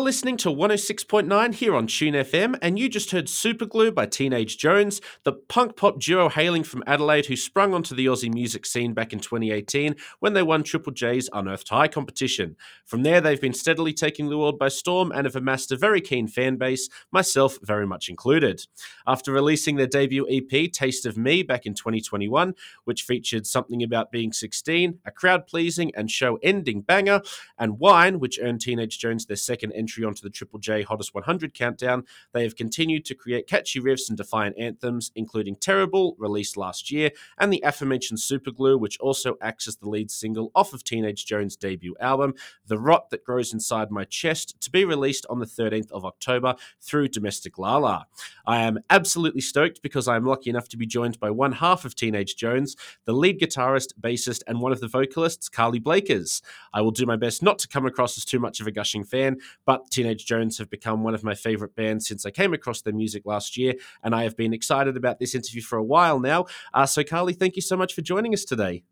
You're listening to 106.9 here on Tune FM, and you just heard Superglue by Teenage Joans, the punk pop duo hailing from Adelaide who sprung onto the Aussie music scene back in 2018 when they won Triple J's Unearthed High competition. From there, they've been steadily taking the world by storm and have amassed a very keen fan base, myself very much included. After releasing their debut EP, Taste of Me, back in 2021, which featured something about being 16, a crowd pleasing and show ending banger, and Wine, which earned Teenage Joans their second entry onto the Triple J Hottest 100 countdown, they have continued to create catchy riffs and defiant anthems, including Terrible, released last year, and the aforementioned Superglue, which also acts as the lead single off of Teenage Joans' debut album, The Rot That Grows Inside My Chest, to be released on the 13th of October through Domestic Lala. I am absolutely stoked because I am lucky enough to be joined by one half of Teenage Joans, the lead guitarist, bassist, and one of the vocalists, Cahli Blakers. I will do my best not to come across as too much of a gushing fan, but Teenage Joans have become one of my favorite bands since I came across their music last year, and I have been excited about this interview for a while now. Uh, so, Cahli, thank you so much for joining us today.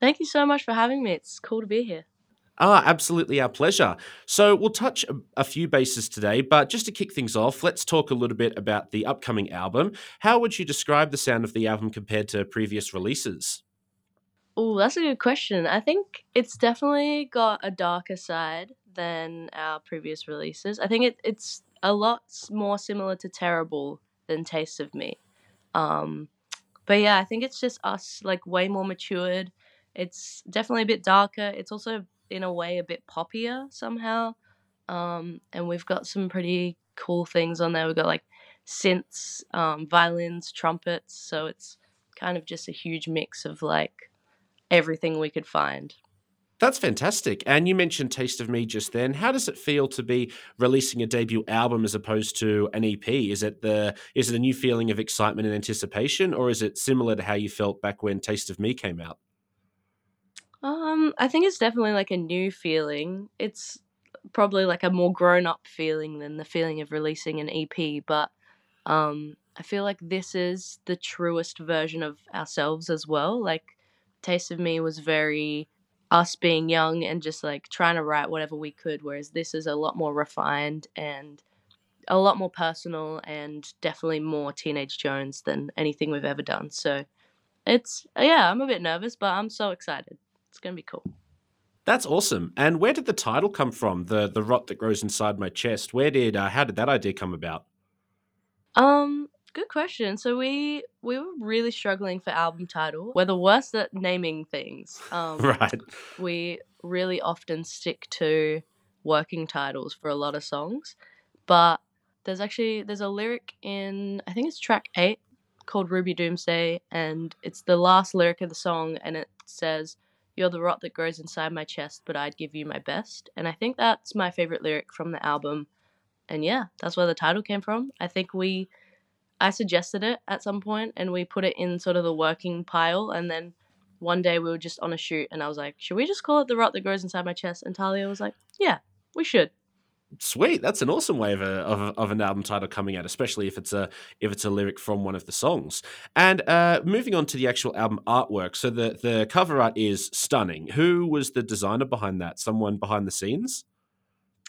Thank you so much for having me. It's cool to be here. Ah, absolutely our pleasure. So we'll touch a, a, few bases today, but just to kick things off, let's talk a little bit about the upcoming album. How would you describe the sound of the album compared to previous releases? Oh, that's a good question. I think it's definitely got a darker side than our previous releases. I think it, it's a lot more similar to Terrible than Taste of Me. Um, but yeah, I think it's just us like way more matured. It's definitely a bit darker. It's also in a way a bit poppier somehow. Um, and we've got some pretty cool things on there. We've got like synths, um, violins, trumpets. So it's kind of just a huge mix of like everything we could find. That's fantastic. And you mentioned Taste of Me just then. How does it feel to be releasing a debut album as opposed to an EP? Is it the is it a new feeling of excitement and anticipation or is it similar to how you felt back when Taste of Me came out? Um, I think it's definitely like a new feeling. It's probably like a more grown up feeling than the feeling of releasing an EP, but um I feel like this is the truest version of ourselves as well. Like Taste of Me was very us being young and just like trying to write whatever we could, whereas this is a lot more refined and a lot more personal and definitely more Teenage Joans than anything we've ever done. So it's, yeah, I'm a bit nervous, but I'm so excited. It's going to be cool. That's awesome. And where did the title come from? The the rot that grows inside my chest. Where did uh, how did that idea come about? Um, Good question. So we we were really struggling for album title. We're the worst at naming things. Um, right. We really often stick to working titles for a lot of songs, but there's actually there's a lyric in I think it's track eight called Ruby Doomsday, and it's the last lyric of the song, and it says, "You're the rot that grows inside my chest, but I'd give you my best." And I think that's my favorite lyric from the album. And yeah, that's where the title came from. I think we I suggested it at some point and we put it in sort of the working pile and then one day we were just on a shoot and I was like, should we just call it the rot that grows inside my chest? And Talia was like, yeah, we should. Sweet, that's an awesome way of, a, of, of, an album title coming out, especially if it's a if it's a lyric from one of the songs. And uh, moving on to the actual album artwork, so the the cover art is stunning. Who was the designer behind that? Someone behind the scenes?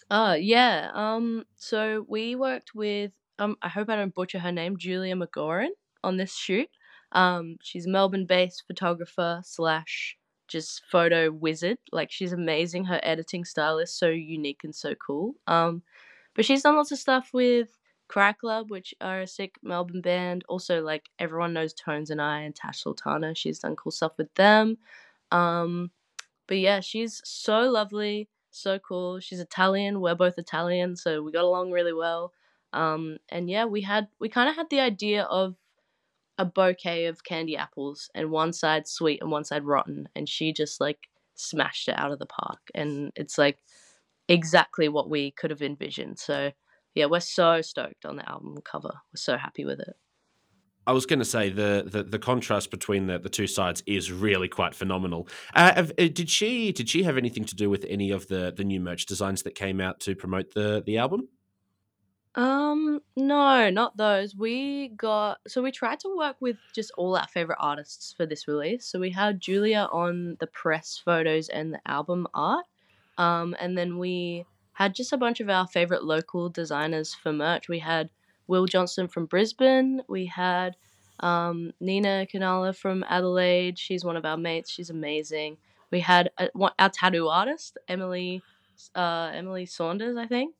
Uh yeah. Um. So we worked with um, I hope I don't butcher her name, Julia McGauran, on this shoot. Um, she's Melbourne-based photographer slash just photo wizard. Like she's amazing. Her editing style is so unique and so cool. Um, but she's done lots of stuff with Cry Club, which are a sick Melbourne band. Also, like everyone knows Tones and I and Tash Sultana. She's done cool stuff with them. Um, but yeah, she's so lovely, so cool. She's Italian. We're both Italian, so we got along really well. Um, and yeah, we had we kind of had the idea of a bouquet of candy apples and one side sweet and one side rotten, and she just like smashed it out of the park, and it's like exactly what we could have envisioned. So yeah, we're so stoked on the album cover. We're so happy with it. I was going to say the, the, the contrast between the, the two sides is really quite phenomenal. Uh, uh, did she did she have anything to do with any of the, the new merch designs that came out to promote the the album? Um, no, not those. We got so we tried to work with just all our favorite artists for this release. So we had Julia on the press photos and the album art. Um, and then we had just a bunch of our favorite local designers for merch. We had Will Johnson from Brisbane. We had um, Nina Canala from Adelaide. She's one of our mates. She's amazing. We had a, our tattoo artist Emily uh, Emily Saunders, I think.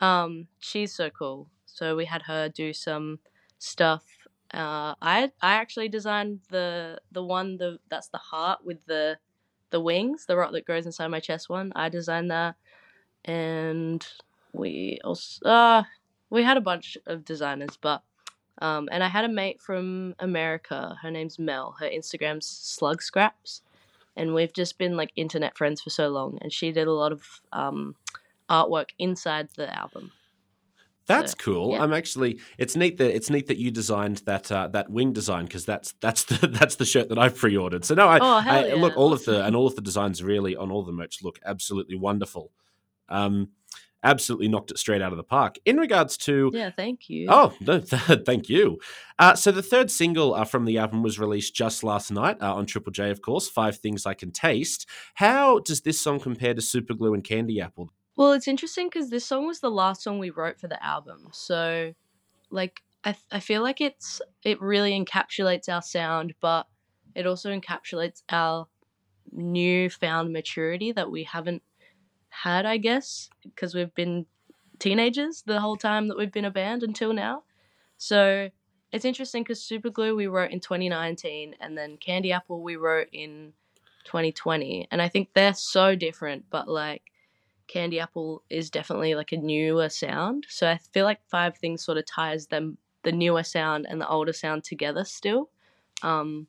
Um, she's so cool. So we had her do some stuff. Uh, I I actually designed the the one the that's the heart with the the wings, the rock that grows inside my chest one. I designed that, and we also uh, we had a bunch of designers, but um, and I had a mate from America. Her name's Mel. Her Instagram's Slug Scraps, and we've just been like internet friends for so long. And she did a lot of um, artwork inside the album. That's so, cool. Yeah. I'm actually. It's neat that it's neat that you designed that uh, that wing design because that's that's the that's the shirt that I've pre-ordered. So no, I, oh, I yeah. look all of the and all of the designs really on all the merch look absolutely wonderful. Um, absolutely knocked it straight out of the park. In regards to yeah, thank you. Oh no, thank you. Uh, so the third single uh, from the album was released just last night uh, on Triple J, of course. Five things I can taste. How does this song compare to Superglue and Candy Apple? Well, it's interesting because this song was the last song we wrote for the album, so like I I feel like it's it really encapsulates our sound, but it also encapsulates our newfound maturity that we haven't had, I guess, because we've been teenagers the whole time that we've been a band until now. So it's interesting because Superglue we wrote in 2019, and then Candy Apple we wrote in 2020, and I think they're so different, but like Candy Apple is definitely like a newer sound. So I feel like Five Things sort of ties them the newer sound and the older sound together still. Um,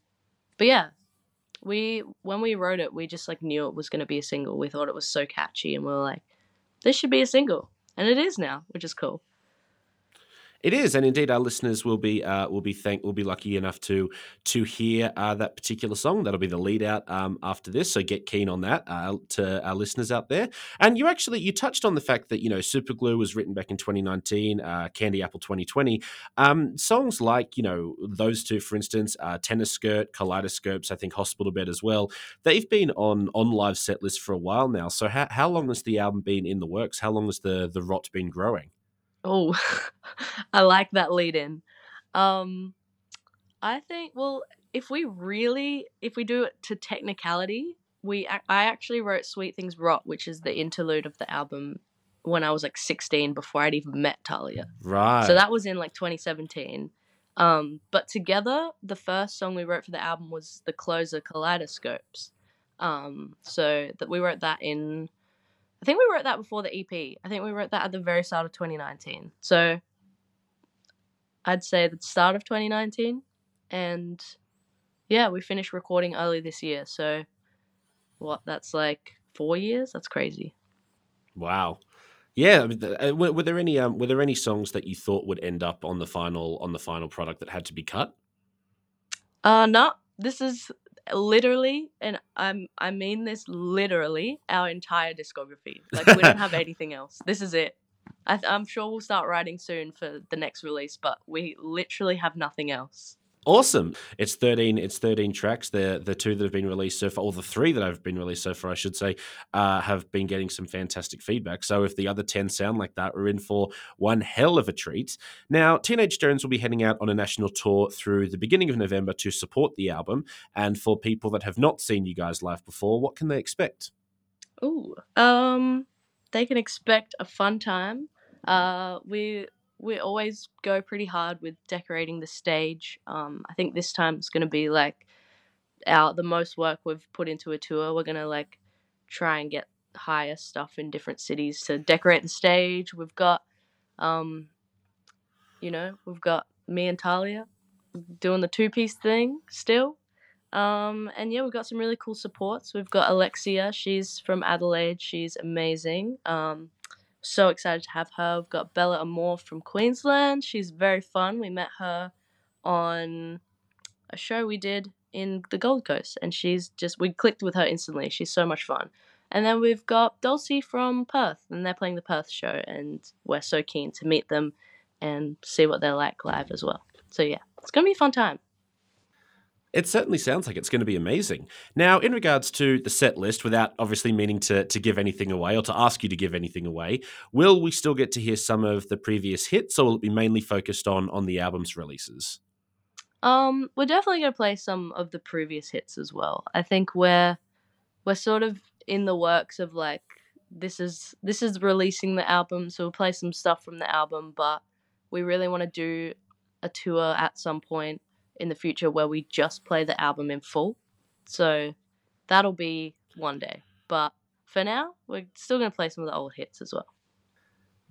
but yeah, we when we wrote it, we just like knew it was going to be a single. We thought it was so catchy, and we were like, this should be a single, and it is now, which is cool. It is, and indeed, our listeners will be uh, will be thank will be lucky enough to to hear uh, that particular song. That'll be the lead out um, after this. So get keen on that uh, to our listeners out there. And you actually you touched on the fact that you know Superglue was written back in 2019, uh, Candy Apple 2020. Um, songs like you know those two, for instance, uh, Tennis Skirt, Kaleidoscopes, I think Hospital Bed as well. They've been on on live set lists for a while now. So how how long has the album been in the works? How long has the the rot been growing? Oh, I like that lead in. Um, I think well, if we really if we do it to technicality, we I actually wrote Sweet Things Rot, which is the interlude of the album when I was like 16 before I'd even met Talia. Right. So that was in like 2017. Um, but together, the first song we wrote for the album was the closer Kaleidoscopes. Um, so that we wrote that in I think we wrote that before the EP. I think we wrote that at the very start of 2019. So I'd say the start of 2019. And yeah, we finished recording early this year. So what? That's like four years? That's crazy. Wow. Yeah, uh, were, were there any um, were there any songs that you thought would end up on the final on the final product that had to be cut? Uh, no. This is literally, and I'm I mean this literally, our entire discography. Like we don't have anything else. This is it. I am sure we'll start writing soon for the next release, but we literally have nothing else. Awesome. It's 13 it's 13 tracks. The the two that have been released so far, or the three that have been released so far, I should say, uh, have been getting some fantastic feedback. So if the other 10 sound like that, we're in for one hell of a treat. Now, Teenage Joans will be heading out on a national tour through the beginning of November to support the album. And for people that have not seen you guys live before, what can they expect? Ooh. Um they can expect a fun time. Uh we we always go pretty hard with decorating the stage. Um, I think this time it's gonna be like our the most work we've put into a tour. We're gonna like try and get higher stuff in different cities to decorate the stage. We've got, um, you know, we've got me and Talia doing the two piece thing still. Um, and yeah, we've got some really cool supports. We've got Alexia. She's from Adelaide. She's amazing. Um, so excited to have her. We've got Bella Amore from Queensland. She's very fun. We met her on a show we did in the Gold Coast, and she's just we clicked with her instantly. She's so much fun. And then we've got Dulcie from Perth, and they're playing the Perth show, and we're so keen to meet them and see what they're like live as well. So yeah, it's gonna be a fun time. It certainly sounds like it's going to be amazing. Now, in regards to the set list, without obviously meaning to, to give anything away or to ask you to give anything away, will we still get to hear some of the previous hits or will it be mainly focused on on the album's releases? Um, we're definitely gonna play some of the previous hits as well. I think we're we're sort of in the works of like this is this is releasing the album, so we'll play some stuff from the album, but we really want to do a tour at some point in the future where we just play the album in full. So that'll be one day. But for now, we're still going to play some of the old hits as well.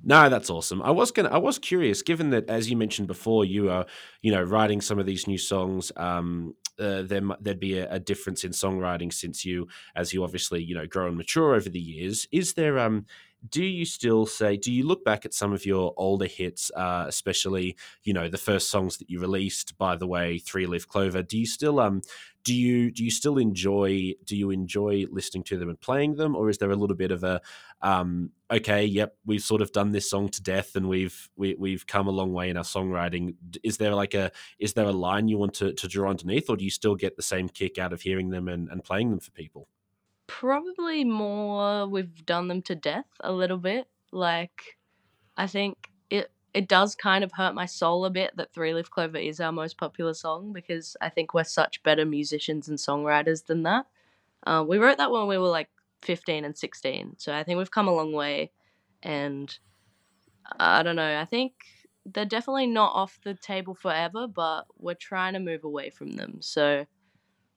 No, that's awesome. I was gonna. I was curious, given that, as you mentioned before, you are, you know, writing some of these new songs. Um, uh, there there'd be a, a, difference in songwriting since you, as you obviously, you know, grow and mature over the years. Is there um do you still say do you look back at some of your older hits uh, especially you know the first songs that you released by the way three leaf clover do you still um do you do you still enjoy do you enjoy listening to them and playing them or is there a little bit of a um okay yep we've sort of done this song to death and we've we, we've come a long way in our songwriting is there like a is there a line you want to, to draw underneath or do you still get the same kick out of hearing them and, and playing them for people Probably more we've done them to death a little bit. Like I think it it does kind of hurt my soul a bit that Three Leaf Clover is our most popular song because I think we're such better musicians and songwriters than that. Uh, we wrote that when we were like 15 and 16, so I think we've come a long way. And I don't know, I think they're definitely not off the table forever, but we're trying to move away from them. So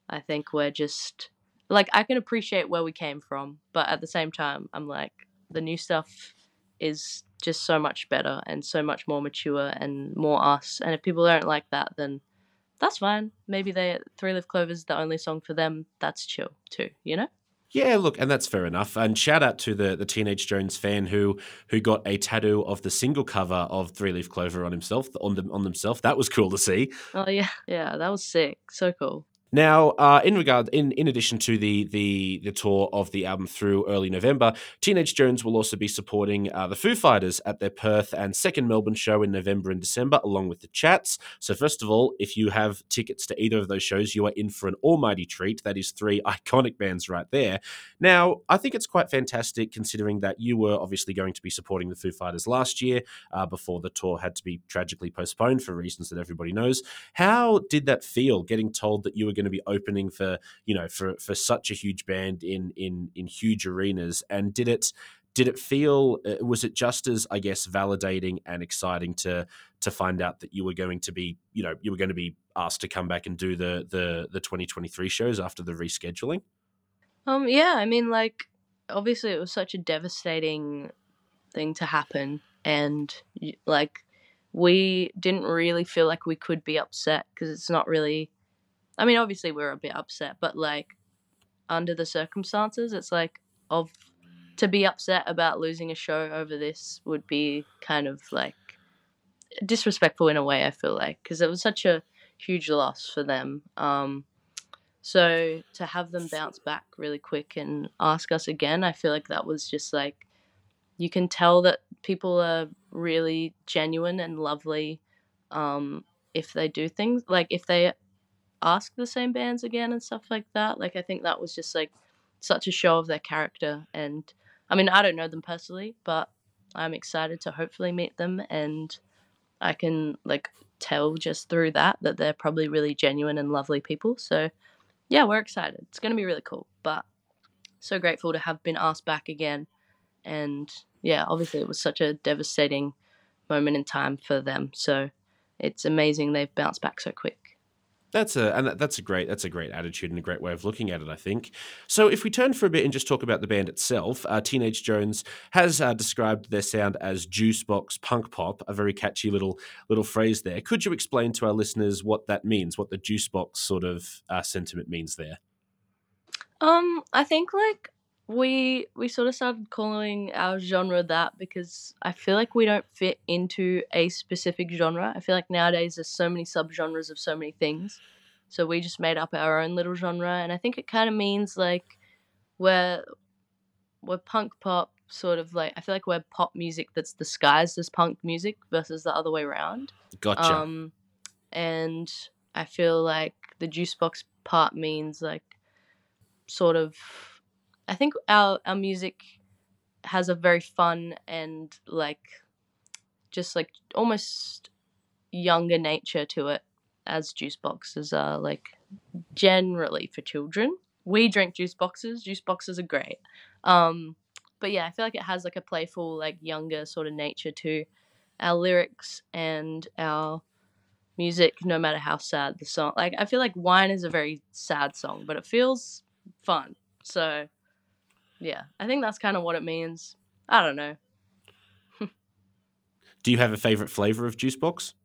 I think we're just like I can appreciate where we came from, but at the same time, I'm like the new stuff is just so much better and so much more mature and more us. And if people don't like that, then that's fine. Maybe they Three Leaf Clover is the only song for them. That's chill too, you know. Yeah, look, and that's fair enough. And shout out to the the Teenage Joans fan who who got a tattoo of the single cover of Three Leaf Clover on himself on them on themselves. That was cool to see. Oh yeah, yeah, that was sick. So cool. Now, uh, in regard, in, in addition to the, the the tour of the album through early November, Teenage Joans will also be supporting uh, the Foo Fighters at their Perth and second Melbourne show in November and December, along with the Chats. So, first of all, if you have tickets to either of those shows, you are in for an almighty treat. That is three iconic bands right there. Now, I think it's quite fantastic considering that you were obviously going to be supporting the Foo Fighters last year uh, before the tour had to be tragically postponed for reasons that everybody knows. How did that feel? Getting told that you were going going to be opening for you know for for such a huge band in in in huge arenas? And did it did it feel uh, was it just as i guess validating and exciting to to find out that you were going to be you know you were going to be asked to come back and do the the the 2023 shows after the rescheduling? Um yeah i mean like obviously it was such a devastating thing to happen and like we didn't really feel like we could be upset because it's not really I mean, obviously we are a bit upset, but like under the circumstances, it's like of to be upset about losing a show over this would be kind of like disrespectful in a way. I feel like because it was such a huge loss for them. Um, so to have them bounce back really quick and ask us again, I feel like that was just like you can tell that people are really genuine and lovely um, if they do things like if they ask the same bands again and stuff like that. Like I think that was just like such a show of their character and I mean I don't know them personally, but I'm excited to hopefully meet them and I can like tell just through that that they're probably really genuine and lovely people. So yeah, we're excited. It's going to be really cool, but so grateful to have been asked back again and yeah, obviously it was such a devastating moment in time for them. So it's amazing they've bounced back so quick. That's a and that's a great that's a great attitude and a great way of looking at it. I think. So if we turn for a bit and just talk about the band itself, uh, Teenage Joans has uh, described their sound as juice box punk pop, a very catchy little little phrase there. Could you explain to our listeners what that means? What the juice box sort of uh, sentiment means there? Um, I think like we we sort of started calling our genre that because I feel like we don't fit into a specific genre. I feel like nowadays there's so many subgenres of so many things. So we just made up our own little genre and I think it kind of means like we're we're punk pop sort of like I feel like we're pop music that's disguised as punk music versus the other way around. Gotcha. Um and I feel like the juice box part means like sort of I think our our music has a very fun and like just like almost younger nature to it as juice boxes are like generally for children. We drink juice boxes. Juice boxes are great. Um but yeah, I feel like it has like a playful like younger sort of nature to our lyrics and our music no matter how sad the song. Like I feel like Wine is a very sad song, but it feels fun. So yeah, I think that's kind of what it means. I don't know. Do you have a favorite flavor of juice box?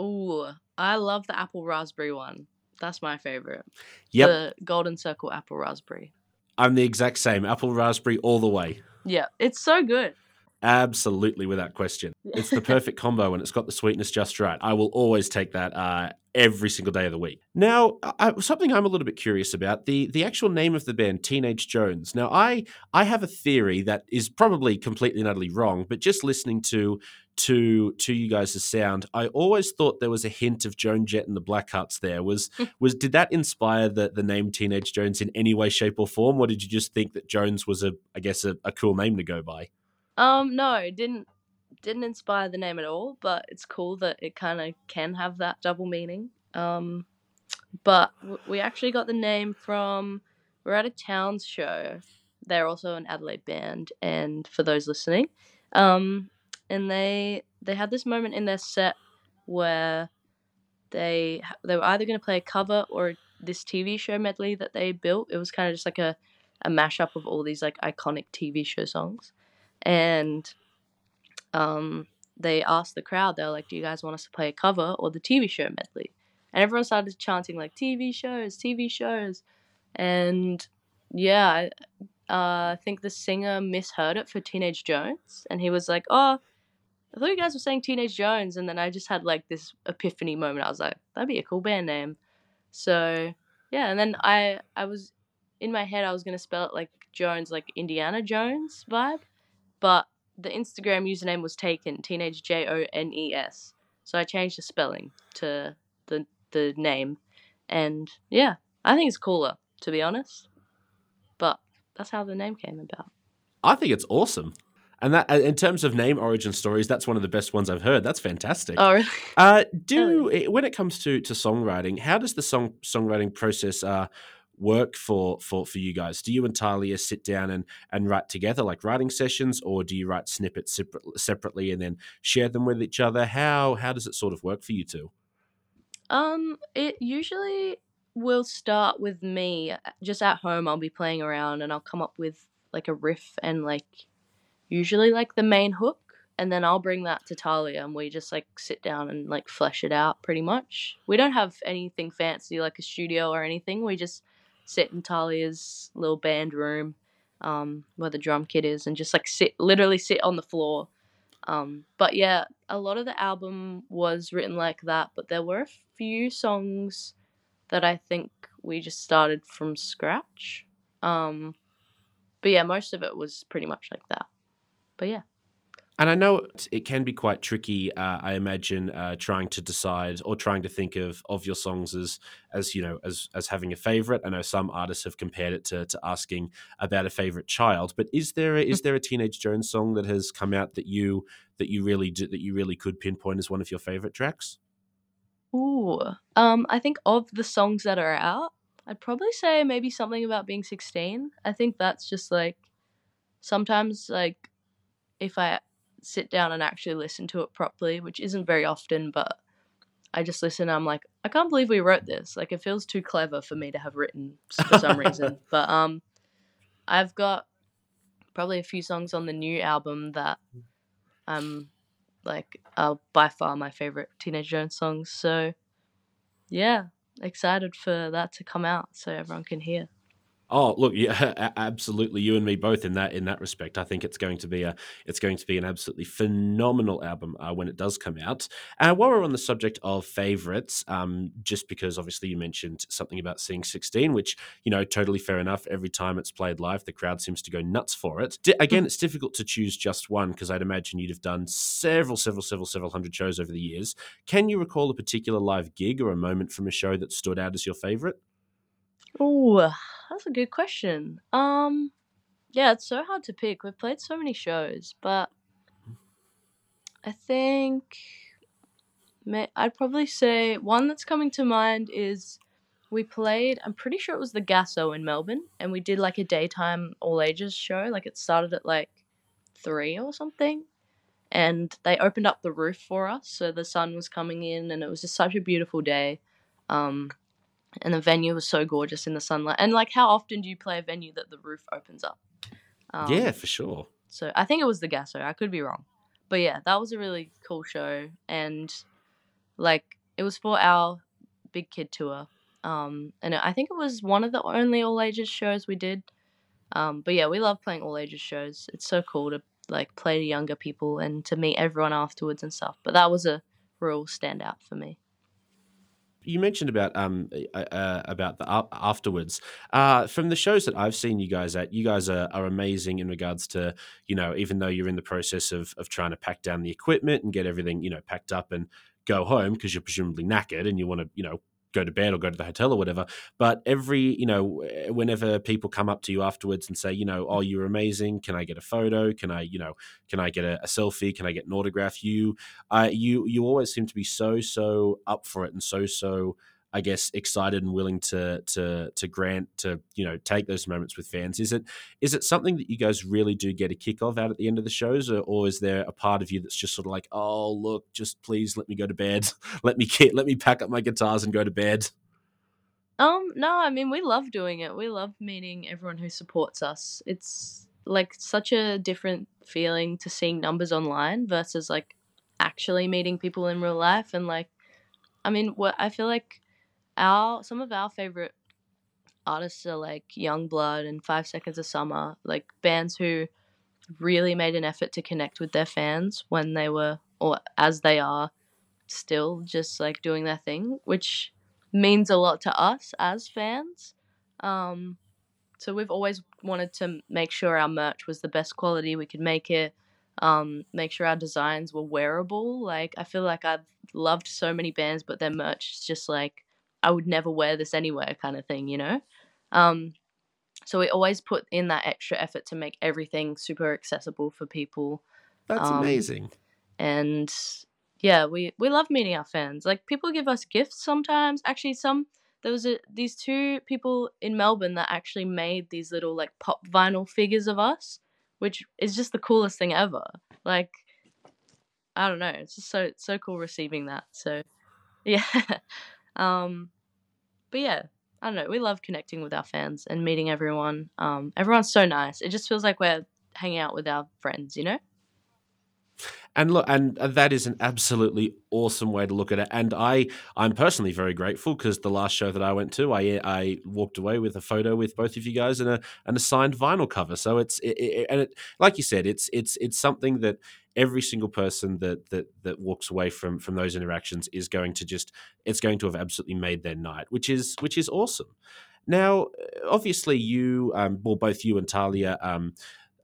Ooh, I love the apple raspberry one. That's my favorite. Yep. The golden circle apple raspberry. I'm the exact same. Apple raspberry all the way. Yeah, it's so good. Absolutely, without question. It's the perfect combo and it's got the sweetness just right. I will always take that uh, every single day of the week. Now, I, something I'm a little bit curious about the the actual name of the band, Teenage Joans. Now, I I have a theory that is probably completely and utterly wrong, but just listening to to to you guys' sound, I always thought there was a hint of Joan Jett and the Blackhearts there. Was was did that inspire the the name Teenage Joans in any way, shape, or form, or did you just think that Joans was a I guess a, a cool name to go by? Um, no, didn't didn't inspire the name at all, but it's cool that it kind of can have that double meaning. Um, but w- we actually got the name from we're at a Towns show. They're also an Adelaide band, and for those listening, um, and they they had this moment in their set where they they were either going to play a cover or this TV show medley that they built. It was kind of just like a a mashup of all these like iconic TV show songs and um, they asked the crowd, they were like, "Do you guys want us to play a cover or the TV show medley?" And everyone started chanting like "TV shows, TV shows," and yeah, uh, I think the singer misheard it for Teenage Jones, and he was like, "Oh." I thought you guys were saying Teenage Jones, and then I just had like this epiphany moment. I was like, that'd be a cool band name. So yeah, and then I I was in my head I was gonna spell it like Jones, like Indiana Jones vibe, but the Instagram username was taken, teenage J O N E S. So I changed the spelling to the the name, and yeah, I think it's cooler to be honest. But that's how the name came about. I think it's awesome. And that, in terms of name origin stories, that's one of the best ones I've heard. That's fantastic. Oh, really? Uh, do when it comes to to songwriting, how does the song songwriting process uh, work for for for you guys? Do you and Talia sit down and and write together like writing sessions, or do you write snippets separ- separately and then share them with each other? How how does it sort of work for you two? Um, it usually will start with me just at home. I'll be playing around and I'll come up with like a riff and like usually like the main hook and then I'll bring that to Talia and we just like sit down and like flesh it out pretty much. We don't have anything fancy like a studio or anything. We just sit in Talia's little band room um, where the drum kit is and just like sit literally sit on the floor. Um, but yeah, a lot of the album was written like that, but there were a few songs that I think we just started from scratch. Um, but yeah, most of it was pretty much like that. But yeah. And I know it- can be quite tricky. Uh, I imagine uh, trying to decide or trying to think of of your songs as as you know as as having a favorite. I know some artists have compared it to to asking about a favorite child. But is there a, is there a Teenage Joans song that has come out that you that you really do, that you really could pinpoint as one of your favorite tracks? Ooh. Um, I think of the songs that are out, I'd probably say maybe something about being 16. I think that's just like sometimes like if I sit down and actually listen to it properly, which isn't very often, but I just listen I'm like, I can't believe we wrote this. Like it feels too clever for me to have written for some reason. But um I've got probably a few songs on the new album that um like are by far my favorite Teenage Joans songs. So yeah, excited for that to come out so everyone can hear. Oh, look, yeah, absolutely. You and me both in that in that respect. I think it's going to be a it's going to be an absolutely phenomenal album uh, when it does come out. And uh, while we're on the subject of favorites, um, just because obviously you mentioned something about seeing sixteen, which you know totally fair enough. Every time it's played live, the crowd seems to go nuts for it. D- again, mm. it's difficult to choose just one because I'd imagine you'd have done several, several, several, several hundred shows over the years. Can you recall a particular live gig or a moment from a show that stood out as your favorite? Oh, that's a good question. Um, yeah, it's so hard to pick. We've played so many shows, but I think I'd probably say one that's coming to mind is we played. I'm pretty sure it was the Gaso in Melbourne, and we did like a daytime all ages show. Like it started at like three or something, and they opened up the roof for us, so the sun was coming in, and it was just such a beautiful day. Um, and the venue was so gorgeous in the sunlight. And like, how often do you play a venue that the roof opens up? Um, yeah, for sure. So I think it was the Gaso. I could be wrong, but yeah, that was a really cool show, and like it was for our big kid tour. Um, and I think it was one of the only all ages shows we did. Um, but yeah, we love playing all ages shows. It's so cool to like play to younger people and to meet everyone afterwards and stuff. But that was a real standout for me you mentioned about um uh, about the afterwards. Uh from the shows that I've seen you guys at you guys are, are amazing in regards to you know even though you're in the process of of trying to pack down the equipment and get everything you know packed up and go home because you're presumably knackered and you want to you know go to bed or go to the hotel or whatever. But every, you know, whenever people come up to you afterwards and say, you know, oh, you're amazing. Can I get a photo? Can I, you know, can I get a, a selfie? Can I get an autograph? You, uh, you, you always seem to be so, so up for it and so, so I guess excited and willing to to to grant to you know take those moments with fans. Is it is it something that you guys really do get a kick of out at the end of the shows, or, or is there a part of you that's just sort of like, oh look, just please let me go to bed, let me get let me pack up my guitars and go to bed. Um, no, I mean we love doing it. We love meeting everyone who supports us. It's like such a different feeling to seeing numbers online versus like actually meeting people in real life and like I mean, what I feel like our some of our favorite artists are like Yungblud and Five Seconds of Summer, like bands who really made an effort to connect with their fans when they were or as they are still just like doing their thing, which means a lot to us as fans. Um, so we've always wanted to make sure our merch was the best quality we could make it. Um, make sure our designs were wearable. Like I feel like I've loved so many bands, but their merch is just like I would never wear this anywhere kind of thing, you know? Um, so we always put in that extra effort to make everything super accessible for people. That's um, amazing. And yeah, we, we love meeting our fans. Like people give us gifts sometimes. Actually, some there was a, these two people in Melbourne that actually made these little like pop vinyl figures of us, which is just the coolest thing ever. Like I don't know, it's just so so cool receiving that. So yeah. um but yeah, I don't know. We love connecting with our fans and meeting everyone. Um, everyone's so nice. It just feels like we're hanging out with our friends, you know? And look, and that is an absolutely awesome way to look at it. And I, I'm personally very grateful because the last show that I went to, I, I walked away with a photo with both of you guys and a, and a signed vinyl cover. So it's, it, it, and it, like you said, it's, it's, it's something that every single person that that that walks away from from those interactions is going to just it's going to have absolutely made their night, which is which is awesome. Now, obviously, you, um, well, both you and Talia, um,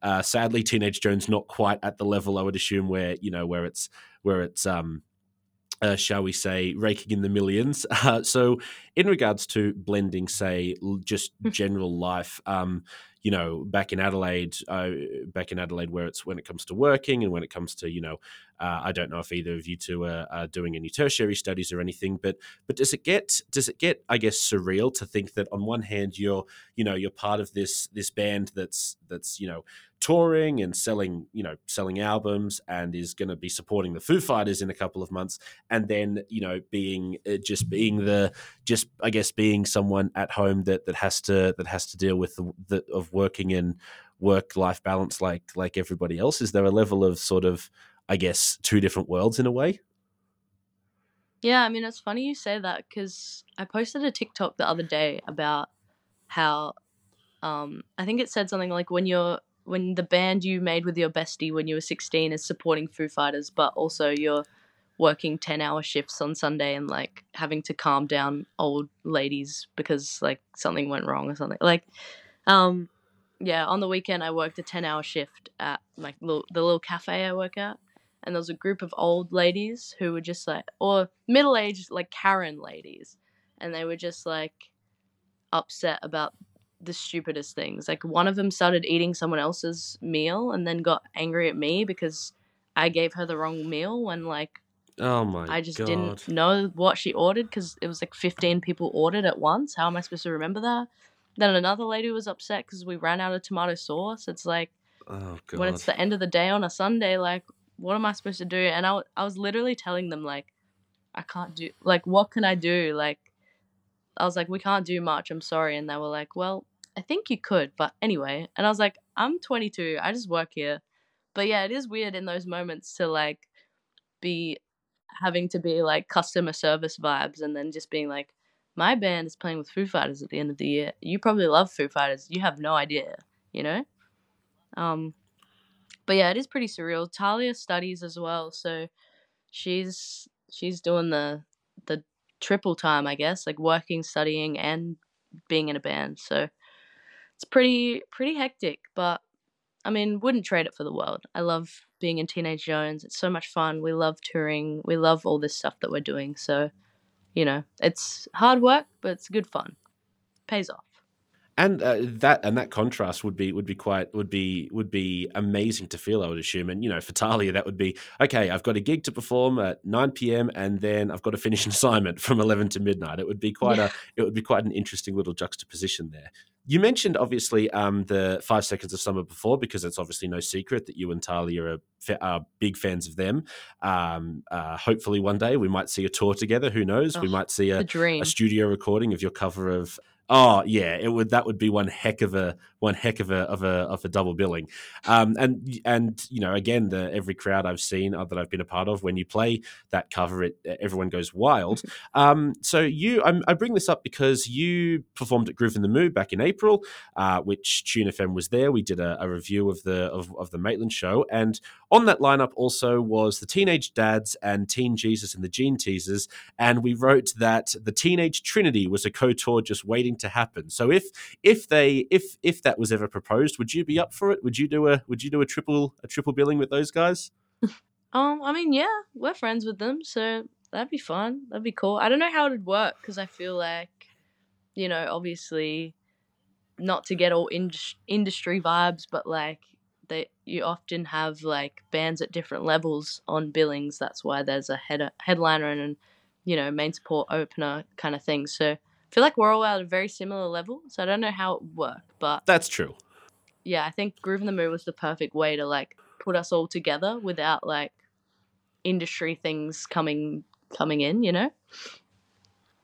uh, sadly, Teenage Jones not quite at the level I would assume where you know where it's where it's um, uh, shall we say, raking in the millions. Uh, so, in regards to blending, say, just hmm. general life, um, you know, back in Adelaide, uh, back in Adelaide, where it's when it comes to working and when it comes to, you know, uh, I don't know if either of you two are, are, doing any tertiary studies or anything, but but does it get does it get I guess surreal to think that on one hand you're you know you're part of this this band that's that's you know touring and selling, you know, selling albums and is going to be supporting the Foo Fighters in a couple of months, and then you know, being uh, just being the just I guess being someone at home that that has to that has to deal with the, the of working in work life balance like like everybody else. Is there a level of sort of I guess two different worlds in a way? Yeah, I mean, it's funny you say that because I posted a TikTok the other day about how Um, I think it said something like when you're when the band you made with your bestie when you were 16 is supporting Foo Fighters, but also you're working 10 hour shifts on Sunday and like having to calm down old ladies because like something went wrong or something. Like, um, yeah, on the weekend I worked a 10 hour shift at like the little cafe I work at. And there was a group of old ladies who were just like, or middle aged, like Karen ladies. And they were just like upset about the stupidest things. Like one of them started eating someone else's meal and then got angry at me because I gave her the wrong meal when like Oh my I just god. didn't know what she ordered because it was like 15 people ordered at once. How am I supposed to remember that? Then another lady was upset because we ran out of tomato sauce. It's like Oh god. when it's the end of the day on a Sunday, like what am I supposed to do? And I, I was literally telling them like I can't do like what can I do? Like I was like we can't do much. I'm sorry. And they were like, well, I think you could, but anyway. And I was like, I'm 22. I just work here. But yeah, it is weird in those moments to like be having to be like customer service vibes and then just being like, my band is playing with Foo Fighters at the end of the year. You probably love Foo Fighters. You have no idea, you know? Um, but yeah, it is pretty surreal. Talia studies as well, so she's she's doing the the triple time, I guess, like working, studying, and being in a band. So it's pretty pretty hectic, but I mean, wouldn't trade it for the world. I love being in Teenage Joans. It's so much fun. We love touring. We love all this stuff that we're doing. So, you know, it's hard work, but it's good fun. Pays off. And uh, that and that contrast would be would be quite would be would be amazing to feel. I would assume, and you know, for Talia, that would be okay. I've got a gig to perform at nine p.m. and then I've got to finish an assignment from eleven to midnight. It would be quite Yeah. a it would be quite an interesting little juxtaposition there. You mentioned obviously um, the Five Seconds of Summer before, because it's obviously no secret that you and Talia are, are big fans of them. Um, uh, hopefully, one day we might see a tour together. Who knows? we Oh, might see a, dream. a studio recording of your cover of oh yeah it would that would be one heck of a one heck of a of a of a double billing. Um and and you know again the every crowd i've seen uh, that i've been a part of when you play that cover it everyone goes wild. Um so you I'm, i bring this up because you performed at Groovin' the Moo back in april uh which tune fm was there. We did a, a review of the of, of the maitland show. And on that lineup also was the teenage dads and teen jesus and the Jean Teasers. And we wrote that the teenage trinity was a co-tour just waiting to happen so if if they if if that was ever proposed would you be up for it would you do a would you do a triple a triple billing with those guys Um, I mean, yeah, we're friends with them, so that'd be fun. That'd be cool. I don't know how it'd work because I feel like, you know, obviously, not to get all indus- industry vibes, but like they, you often have like bands at different levels on billings. That's why there's a head headliner and, you know, main support opener kind of thing. So feel like we're all at a very similar level. So I don't know how it would work, but that's true yeah, I think Groovin' the Moo was the perfect way to like put us all together without like industry things coming coming in, you know?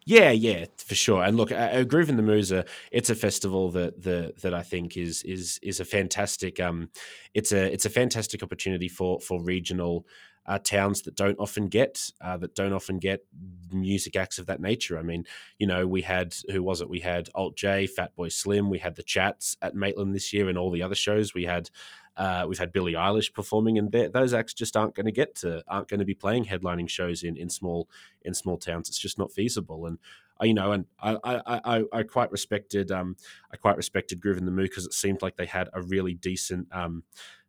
Yeah, yeah, for sure. And look, uh, Groove in the uh, it's a festival that the that I think is is is a fantastic um, it's a it's a fantastic opportunity for for regional uh, towns that don't often get uh, that don't often get music acts of that nature. I mean, you know, we had who was it? We had Alt J, Fatboy Slim, we had the Chats at Maitland this year, and all the other shows. We had uh, we've had Billie Eilish performing, and those acts just aren't going to get to aren't going to be playing headlining shows in in small in small towns. It's just not feasible. And you know, and I I, I, I quite respected um I quite respected Groovin' the Moo because it seemed like they had a really decent um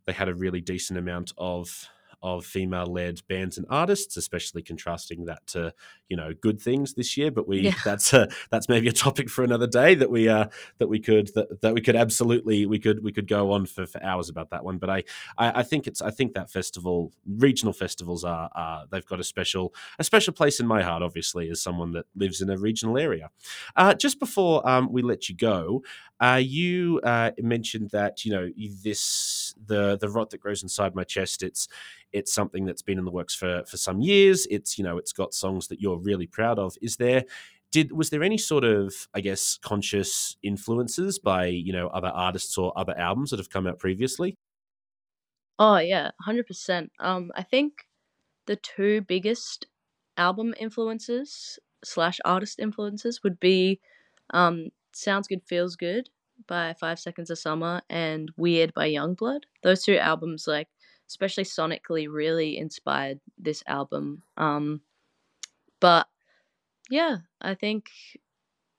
they had a really decent amount of of female led bands and artists, especially contrasting that to you know good things this year. But we Yeah. that's a, that's maybe a topic for another day that we uh that we could that, that we could absolutely we could we could go on for, for hours about that one. But I, I I think it's I think that festival regional festivals are are they've got a special a special place in my heart. Obviously, as someone that lives in a regional area. Uh, just before um, we let you go, uh, you uh, mentioned that you know this the the rot that grows inside my chest. It's it's something that's been in the works for for some years. It's you know it's got songs that you're really proud of. Is there did was there any sort of I guess conscious influences by you know other artists or other albums that have come out previously? Oh yeah, hundred percent. Um, I think the two biggest album influences slash artist influences would be um, "Sounds Good, Feels Good" by Five Seconds of Summer and Weird by Yungblud. Those two albums, like especially sonically, really inspired this album. Um, but yeah, I think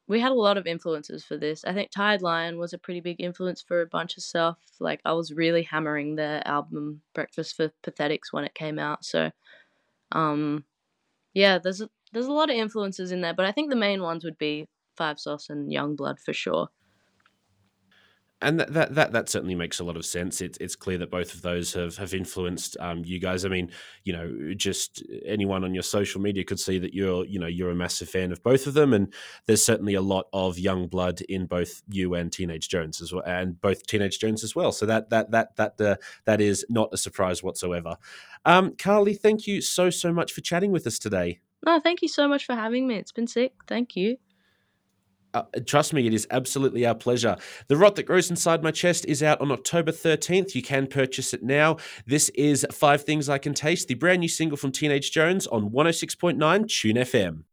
we had a lot of influences for this. I think Tired Lion was a pretty big influence for a bunch of stuff. Like I was really hammering their album Breakfast for Pathetics when it came out. So, um, yeah, there's a, there's a lot of influences in there, but I think the main ones would be Five Sauce and Yungblud for sure and that, that that that certainly makes a lot of sense. It's it's clear that both of those have have influenced um, you guys. I mean, you know, just anyone on your social media could see that you're you know you're a massive fan of both of them, and there's certainly a lot of young blood in both you and Teenage Joans as well, and both Teenage Joans as well. So that that that that uh, that is not a surprise whatsoever. Um, Cahli, thank you so so much for chatting with us today. No, thank you so much for having me. It's been sick. Thank you. Uh, trust me, it is absolutely our pleasure. The Rot That Grows Inside My Chest is out on October 13th. You can purchase it now. This is Five Things I Can Taste, the brand new single from Teenage Joans on 106.9 Tune FM.